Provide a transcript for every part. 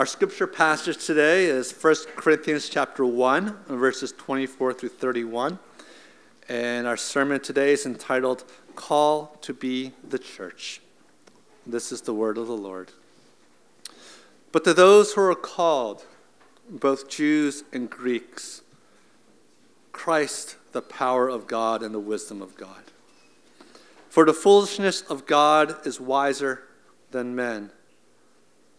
Our scripture passage today is 1 Corinthians chapter 1, verses 24 through 31. And our sermon today is entitled Call to be the Church. This is the word of the Lord. But to those who are called, both Jews and Greeks, Christ, the power of God and the wisdom of God. For the foolishness of God is wiser than men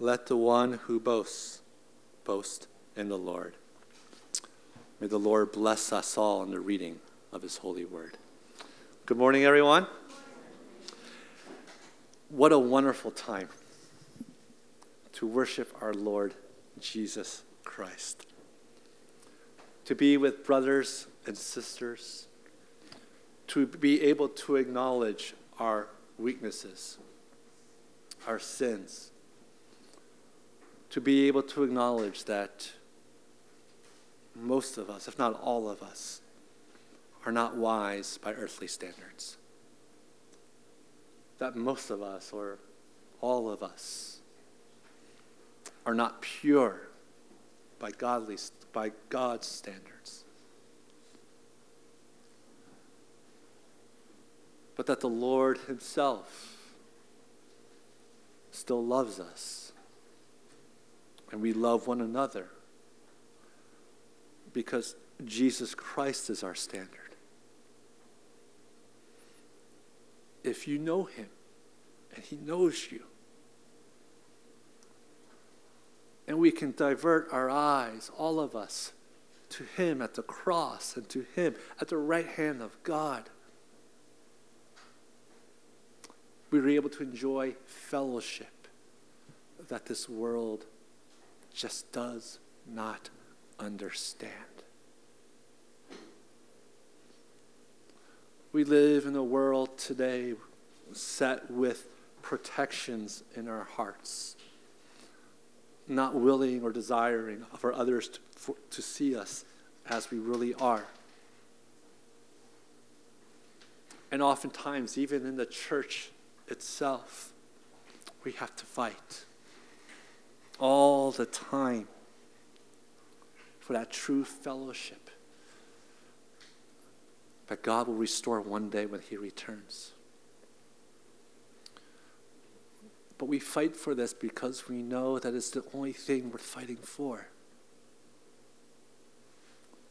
let the one who boasts boast in the Lord. May the Lord bless us all in the reading of his holy word. Good morning, everyone. What a wonderful time to worship our Lord Jesus Christ. To be with brothers and sisters, to be able to acknowledge our weaknesses, our sins, to be able to acknowledge that most of us, if not all of us, are not wise by earthly standards. That most of us, or all of us, are not pure by godly by God's standards. But that the Lord Himself still loves us and we love one another because Jesus Christ is our standard. If you know him and he knows you, and we can divert our eyes, all of us, to him at the cross and to him at the right hand of God. We were able to enjoy fellowship that this world just does not understand. We live in a world today set with protections in our hearts, not willing or desiring for others to, for, to see us as we really are. And oftentimes, even in the church itself, we have to fight all the time for that true fellowship that God will restore one day when He returns. But we fight for this because we know that it's the only thing worth fighting for.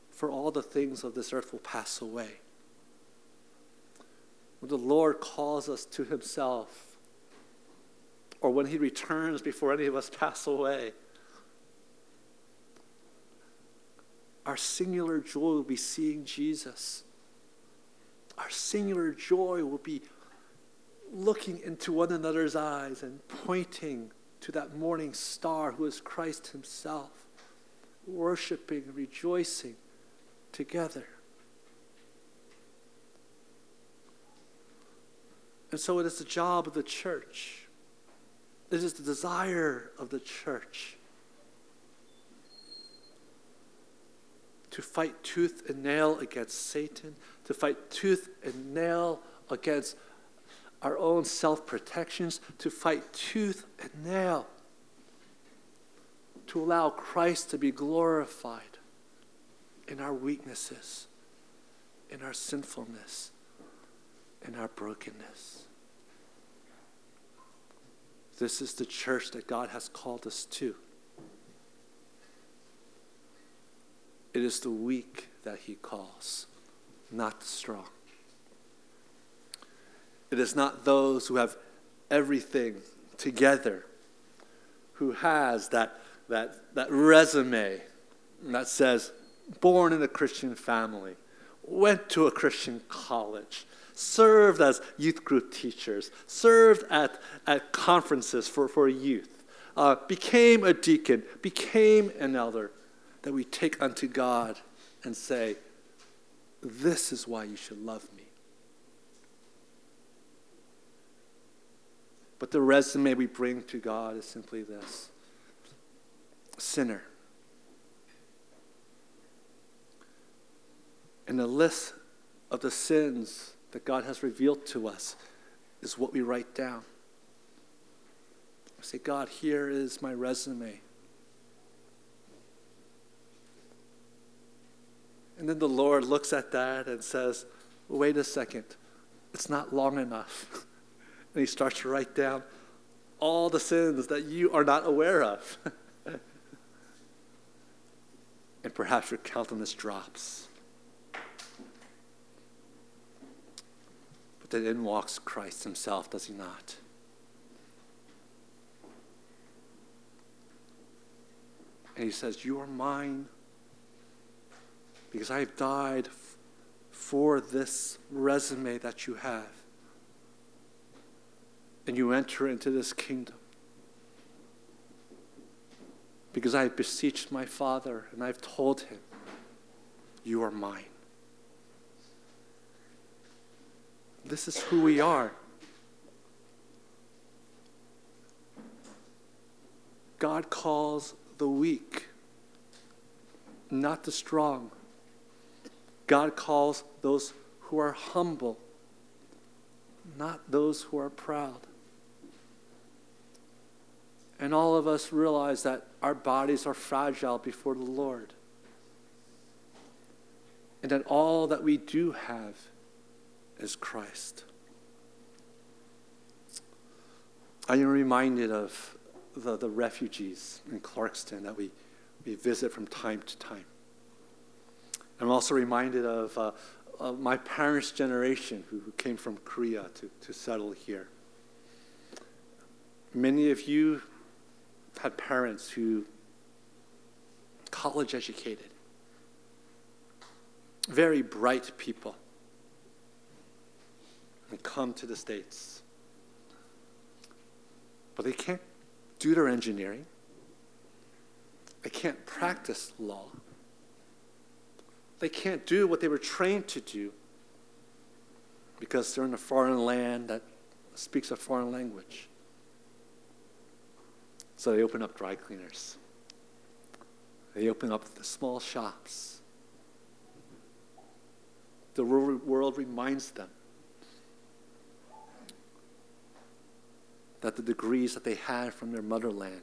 For all the things of this earth will pass away. When the Lord calls us to Himself, or when he returns before any of us pass away. Our singular joy will be seeing Jesus. Our singular joy will be looking into one another's eyes and pointing to that morning star who is Christ Himself, worshiping, rejoicing together. And so it is the job of the church it is the desire of the church to fight tooth and nail against Satan, to fight tooth and nail against our own self protections, to fight tooth and nail, to allow Christ to be glorified in our weaknesses, in our sinfulness, in our brokenness. This is the church that God has called us to. It is the weak that he calls, not the strong. It is not those who have everything together, who has that, that, that resume that says, born in a Christian family, went to a Christian college, served as youth group teachers, served at, at conferences for, for youth, uh, became a deacon, became an elder, that we take unto God and say, This is why you should love me. But the resume we bring to God is simply this sinner. And the list of the sins that God has revealed to us is what we write down. I say, God, here is my resume. And then the Lord looks at that and says, wait a second, it's not long enough. And he starts to write down all the sins that you are not aware of. and perhaps your countenance drops. Then in walks Christ himself, does he not? And he says, You are mine because I have died f- for this resume that you have. And you enter into this kingdom. Because I have beseeched my Father and I've told him, You are mine. This is who we are. God calls the weak, not the strong. God calls those who are humble, not those who are proud. And all of us realize that our bodies are fragile before the Lord. And that all that we do have is Christ. I am reminded of the, the refugees in Clarkston that we, we visit from time to time. I'm also reminded of, uh, of my parents' generation who, who came from Korea to, to settle here. Many of you had parents who college educated, very bright people, and come to the States. But they can't do their engineering. They can't practice law. They can't do what they were trained to do because they're in a foreign land that speaks a foreign language. So they open up dry cleaners. They open up the small shops. The world reminds them that the degrees that they had from their motherland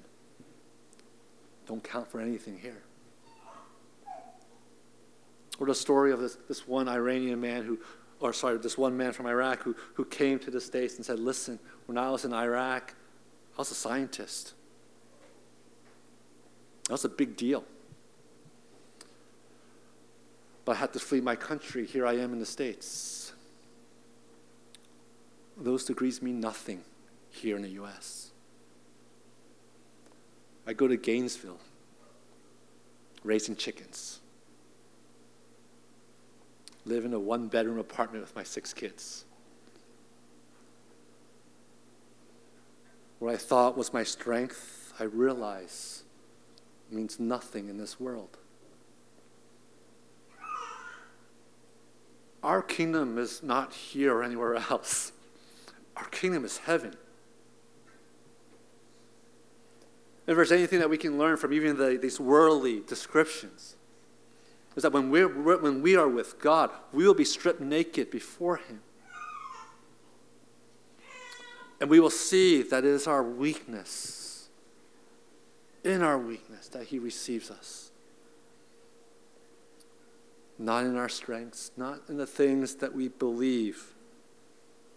don't count for anything here. Or the story of this, this one Iranian man who, or sorry, this one man from Iraq who, who came to the States and said, Listen, when I was in Iraq, I was a scientist. That was a big deal. But I had to flee my country. Here I am in the States. Those degrees mean nothing here in the U.S. I go to Gainesville, raising chickens live in a one bedroom apartment with my six kids. What I thought was my strength, I realize means nothing in this world. Our kingdom is not here or anywhere else. Our kingdom is heaven. If there's anything that we can learn from even the, these worldly descriptions, is that when, we're, when we are with God, we will be stripped naked before Him. And we will see that it is our weakness, in our weakness, that He receives us. Not in our strengths, not in the things that we believe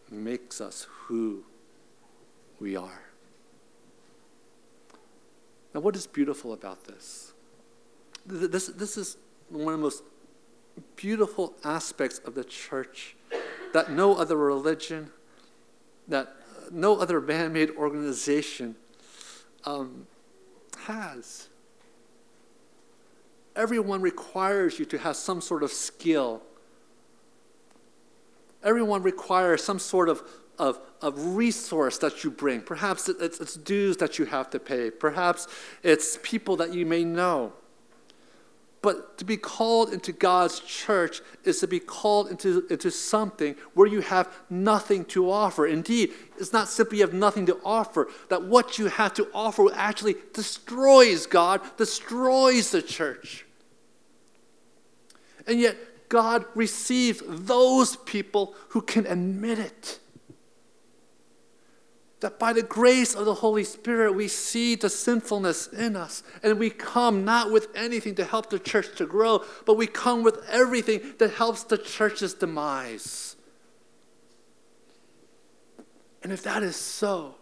makes us who we are. Now, what is beautiful about this? This, this is one of the most beautiful aspects of the church that no other religion, that no other man made organization um, has. Everyone requires you to have some sort of skill. Everyone requires some sort of, of, of resource that you bring. Perhaps it's, it's dues that you have to pay. Perhaps it's people that you may know. But to be called into God's church is to be called into, into something where you have nothing to offer. Indeed, it's not simply you have nothing to offer, that what you have to offer actually destroys God, destroys the church. And yet, God receives those people who can admit it that by the grace of the Holy Spirit, we see the sinfulness in us. And we come not with anything to help the church to grow, but we come with everything that helps the church's demise. And if that is so,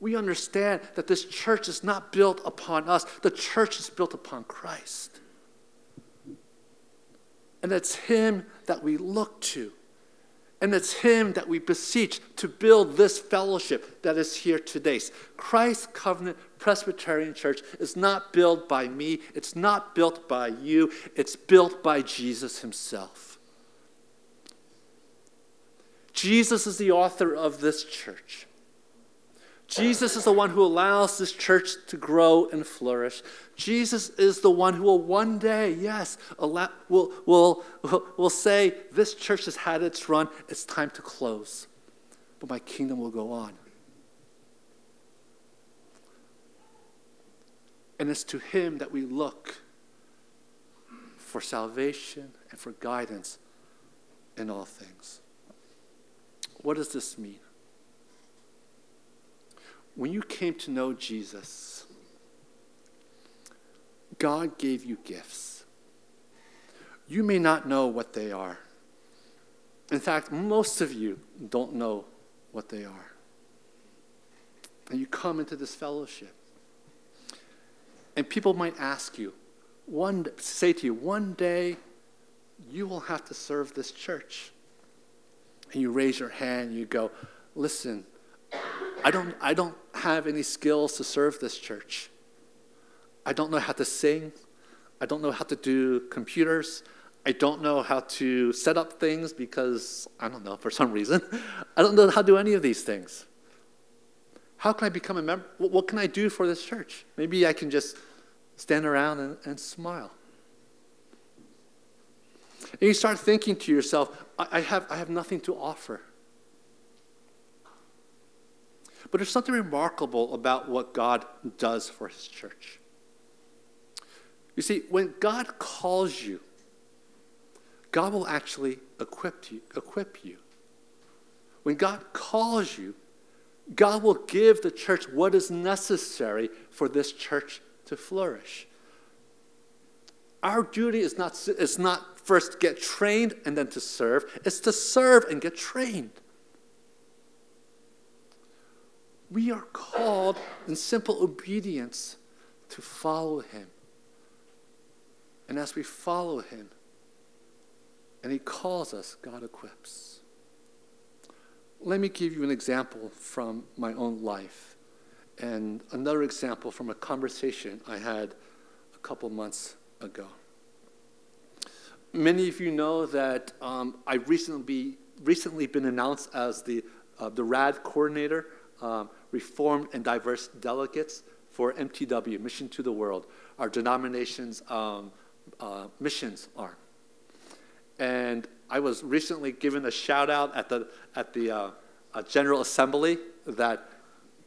we understand that this church is not built upon us, the church is built upon Christ. And it's Him that we look to. And it's Him that we beseech to build this fellowship that is here today. Christ Covenant Presbyterian Church is not built by me, it's not built by you, it's built by Jesus Himself. Jesus is the author of this church. Jesus is the one who allows this church to grow and flourish. Jesus is the one who will one day, yes, allow, will, will, will say, This church has had its run, it's time to close. But my kingdom will go on. And it's to Him that we look for salvation and for guidance in all things. What does this mean? When you came to know Jesus, God gave you gifts. You may not know what they are. In fact, most of you don't know what they are. And you come into this fellowship. And people might ask you, one say to you, one day you will have to serve this church. And you raise your hand and you go, listen, I don't, I don't have any skills to serve this church. I don't know how to sing. I don't know how to do computers. I don't know how to set up things because, I don't know, for some reason. I don't know how to do any of these things. How can I become a member? What can I do for this church? Maybe I can just stand around and, and smile. And you start thinking to yourself, I, I, have, I have nothing to offer. But there's something remarkable about what God does for his church. You see, when God calls you, God will actually equip you, equip you. When God calls you, God will give the church what is necessary for this church to flourish. Our duty is not, is not first get trained and then to serve, it's to serve and get trained. We are called in simple obedience to follow him. And as we follow him, and he calls us, God equips. Let me give you an example from my own life, and another example from a conversation I had a couple months ago. Many of you know that um, I recently recently been announced as the uh, the RAD coordinator um, reformed and diverse delegates for MTW, Mission to the World, our denomination's um, uh, missions arm. And I was recently given a shout out at the, at the uh, uh, General Assembly that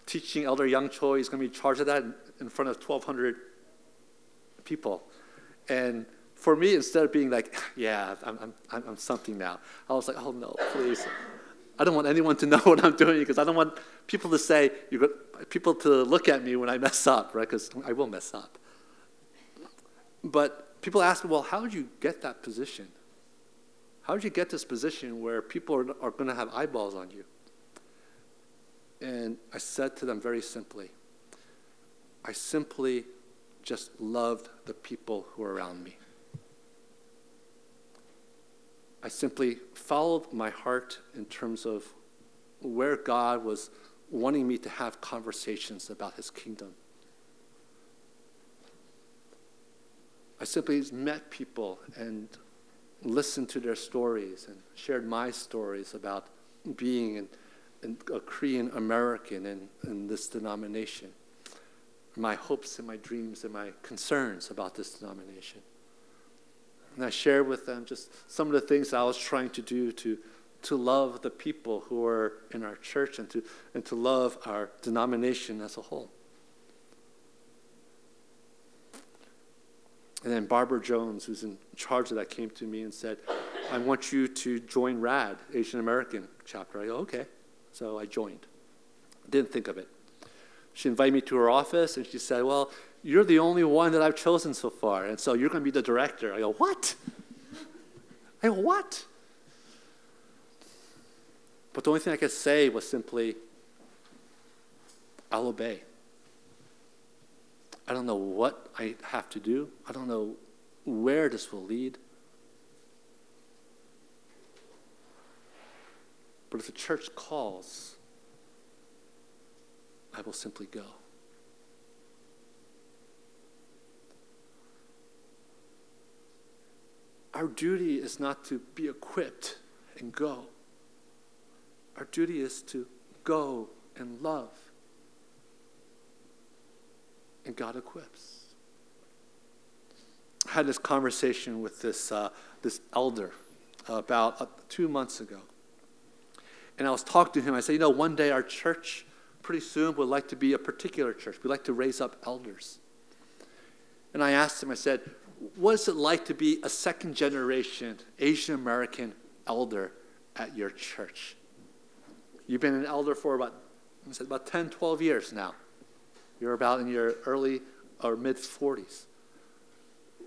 teaching Elder Young Choi is going to be charged of that in front of 1,200 people. And for me, instead of being like, yeah, I'm, I'm, I'm something now, I was like, oh no, please. I don't want anyone to know what I'm doing because I don't want people to say, you got, people to look at me when I mess up, right? Because I will mess up. But people ask me, well, how did you get that position? How did you get this position where people are, are going to have eyeballs on you? And I said to them very simply, I simply just loved the people who were around me. I simply followed my heart in terms of where God was wanting me to have conversations about his kingdom. I simply met people and listened to their stories and shared my stories about being an, an, a Korean American in, in this denomination, my hopes and my dreams and my concerns about this denomination. And I shared with them just some of the things I was trying to do to, to love the people who are in our church and to, and to love our denomination as a whole. And then Barbara Jones, who's in charge of that, came to me and said, I want you to join RAD, Asian American chapter. I go, okay. So I joined. Didn't think of it. She invited me to her office and she said, Well, you're the only one that I've chosen so far, and so you're going to be the director. I go, What? I go, What? But the only thing I could say was simply, I'll obey. I don't know what I have to do. I don't know where this will lead. But if the church calls, I will simply go. Our duty is not to be equipped and go. Our duty is to go and love and God equips. I had this conversation with this, uh, this elder about uh, two months ago. And I was talking to him. I said, You know, one day our church, pretty soon, would like to be a particular church. We'd like to raise up elders. And I asked him, I said, What is it like to be a second generation Asian American elder at your church? You've been an elder for about, about 10, 12 years now. You're about in your early or mid 40s.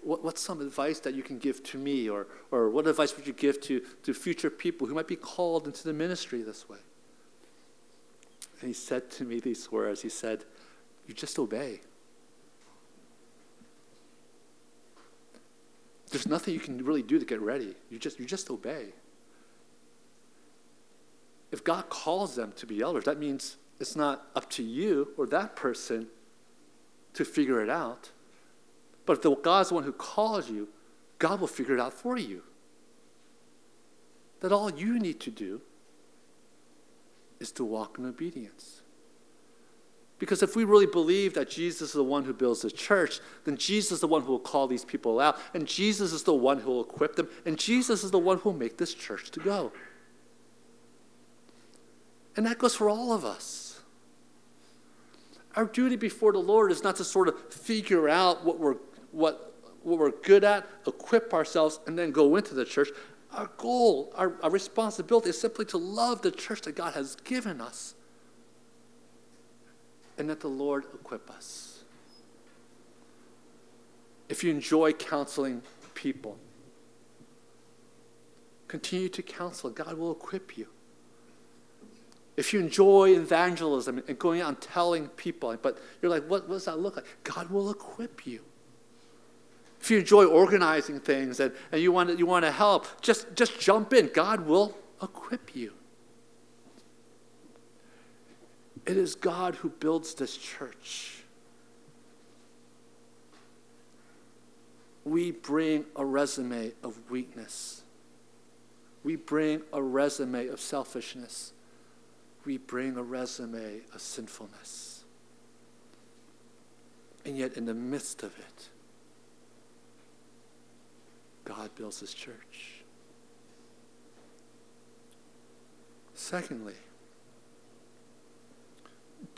What, what's some advice that you can give to me, or, or what advice would you give to, to future people who might be called into the ministry this way? And he said to me these words He said, You just obey. There's nothing you can really do to get ready. You just, you just obey. If God calls them to be elders, that means it's not up to you or that person to figure it out. But if God's the one who calls you, God will figure it out for you. That all you need to do is to walk in obedience. Because if we really believe that Jesus is the one who builds the church, then Jesus is the one who will call these people out, and Jesus is the one who will equip them, and Jesus is the one who will make this church to go. And that goes for all of us. Our duty before the Lord is not to sort of figure out what we're, what, what we're good at, equip ourselves, and then go into the church. Our goal, our, our responsibility is simply to love the church that God has given us and that the Lord equip us. If you enjoy counseling people, continue to counsel. God will equip you. If you enjoy evangelism and going out and telling people, but you're like, what, what does that look like? God will equip you. If you enjoy organizing things and, and you, want to, you want to help, just, just jump in. God will equip you. It is God who builds this church. We bring a resume of weakness. We bring a resume of selfishness we bring a resume of sinfulness. And yet, in the midst of it, God builds his church. Secondly,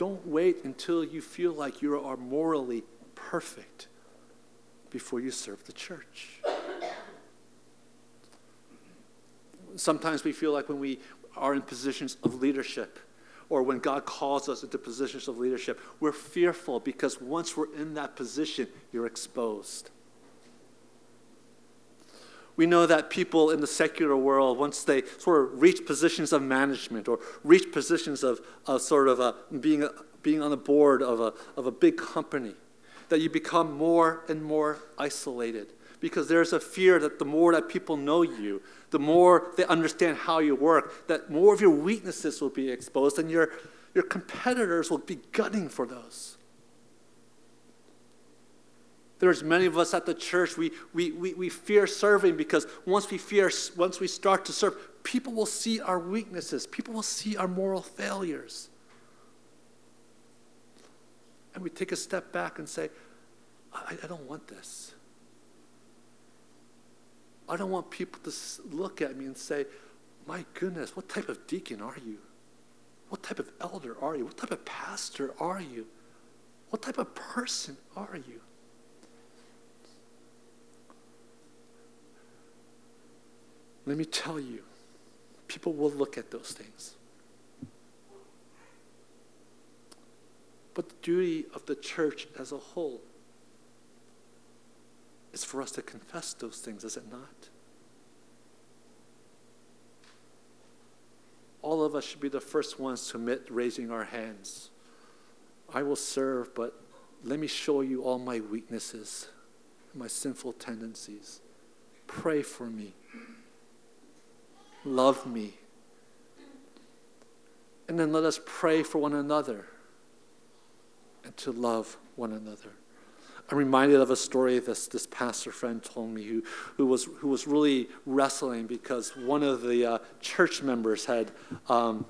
don't wait until you feel like you are morally perfect before you serve the church. Sometimes we feel like when we, are in positions of leadership or when God calls us into positions of leadership, we're fearful because once we're in that position, you're exposed. We know that people in the secular world, once they sort of reach positions of management or reach positions of, of sort of a, being, a, being on the board of a, of a big company, that you become more and more isolated because there's a fear that the more that people know you, the more they understand how you work, that more of your weaknesses will be exposed and your, your competitors will be gunning for those. There's many of us at the church, we, we, we, we fear serving because once we fear, once we start to serve, people will see our weaknesses. People will see our moral failures. And we take a step back and say, I, I don't want this. I don't want people to look at me and say, My goodness, what type of deacon are you? What type of elder are you? What type of pastor are you? What type of person are you? Let me tell you, people will look at those things. But the duty of the church as a whole is for us to confess those things, is it not? All of us should be the first ones to admit raising our hands. I will serve, but let me show you all my weaknesses, my sinful tendencies. Pray for me. Love me. And then let us pray for one another and to love one another. I'm reminded of a story this, this pastor friend told me who, who, was, who was really wrestling because one of the uh, church members had, um,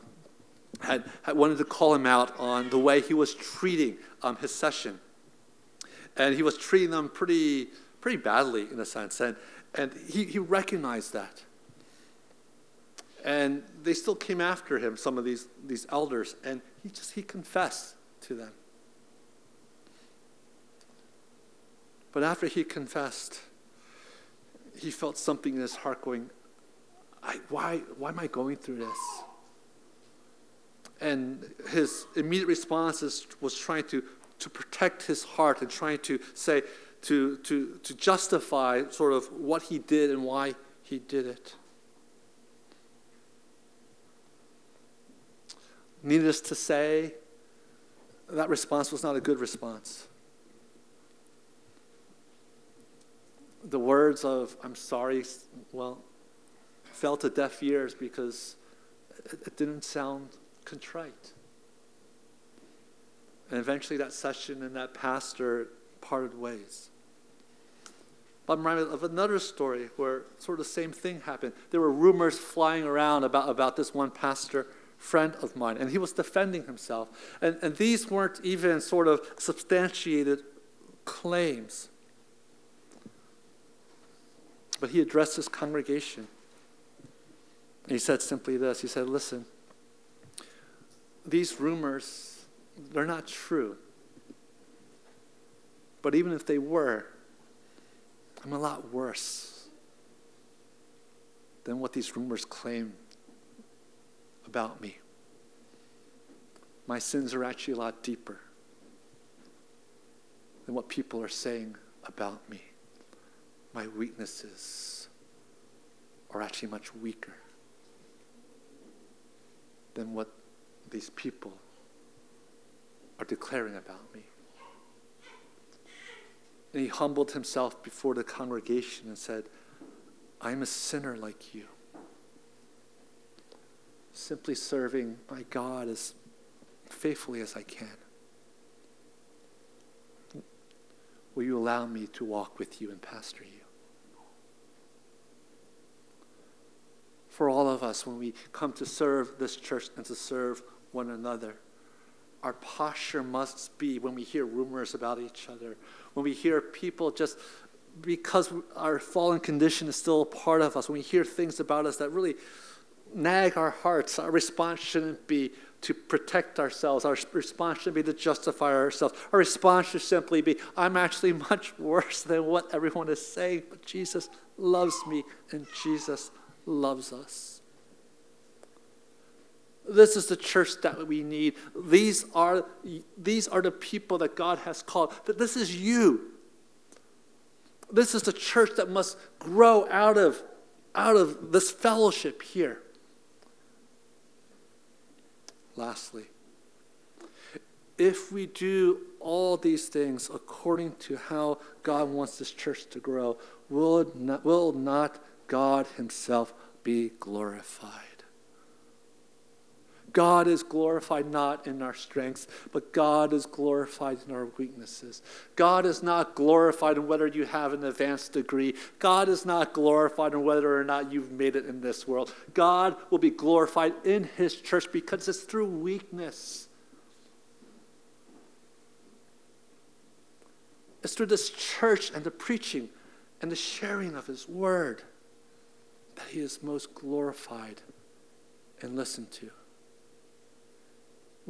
had, had wanted to call him out on the way he was treating um, his session. And he was treating them pretty, pretty badly, in a sense. And, and he, he recognized that. And they still came after him, some of these, these elders, and he just he confessed to them. But after he confessed, he felt something in his heart going, why, why am I going through this? And his immediate response is, was trying to, to protect his heart and trying to say, to, to, to justify sort of what he did and why he did it. Needless to say, that response was not a good response. the words of, I'm sorry, well, fell to deaf ears because it, didn't sound contrite. And eventually that session and that pastor parted ways. But I'm reminded of another story where sort of the same thing happened. There were rumors flying around about, about this one pastor friend of mine, and he was defending himself. And, and these weren't even sort of substantiated claims. But he addressed his congregation. And he said simply this He said, Listen, these rumors, they're not true. But even if they were, I'm a lot worse than what these rumors claim about me. My sins are actually a lot deeper than what people are saying about me my weaknesses are actually much weaker than what these people are declaring about me. And he humbled himself before the congregation and said, I'm a sinner like you. Simply serving my God as faithfully as I can. Will you allow me to walk with you and pastor you? for all of us when we come to serve this church and to serve one another. Our posture must be when we hear rumors about each other, when we hear people just because our fallen condition is still a part of us, when we hear things about us that really nag our hearts, our response shouldn't be to protect ourselves. Our response shouldn't be to justify ourselves. Our response should simply be, I'm actually much worse than what everyone is saying, but Jesus loves me and Jesus loves us. This is the church that we need. These are, these are the people that God has called. This is you. This is the church that must grow out of, out of this fellowship here. Lastly, if we do all these things according to how God wants this church to grow, will not, will not God Himself be glorified? God is glorified not in our strengths, but God is glorified in our weaknesses. God is not glorified in whether you have an advanced degree. God is not glorified in whether or not you've made it in this world. God will be glorified in His church because it's through weakness. It's through this church and the preaching and the sharing of His word that He is most glorified and listened to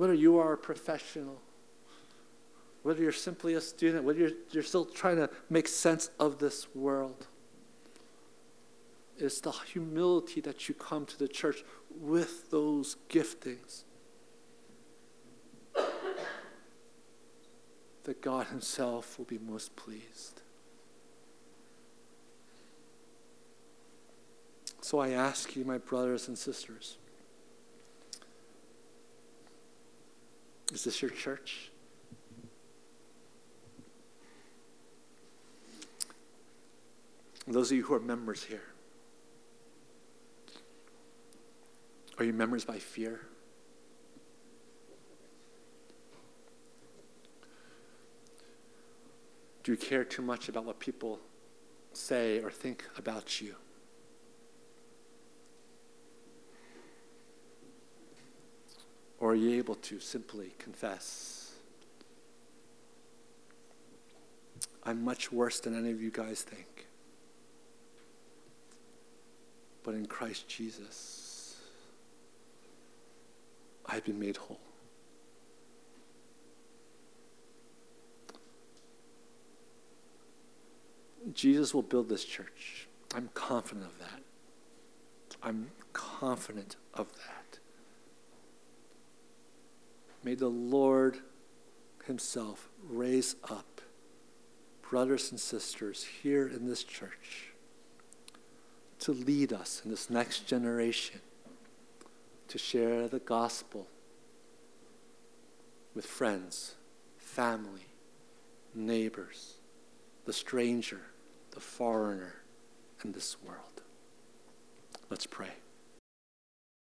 whether you are a professional, whether you're simply a student, whether you're, you're still trying to make sense of this world. It's the humility that you come to the church with those giftings that God Himself will be most pleased. So I ask you, my brothers and sisters, Is this your church? those of you who are members here, are you members by fear? Do you care too much about what people say or think about you? Or are you able to simply confess? I'm much worse than any of you guys think. But in Christ Jesus, I've been made whole. Jesus will build this church. I'm confident of that. I'm confident of that. May the Lord Himself raise up brothers and sisters here in this church to lead us in this next generation to share the gospel with friends, family, neighbors, the stranger, the foreigner in this world. Let's pray.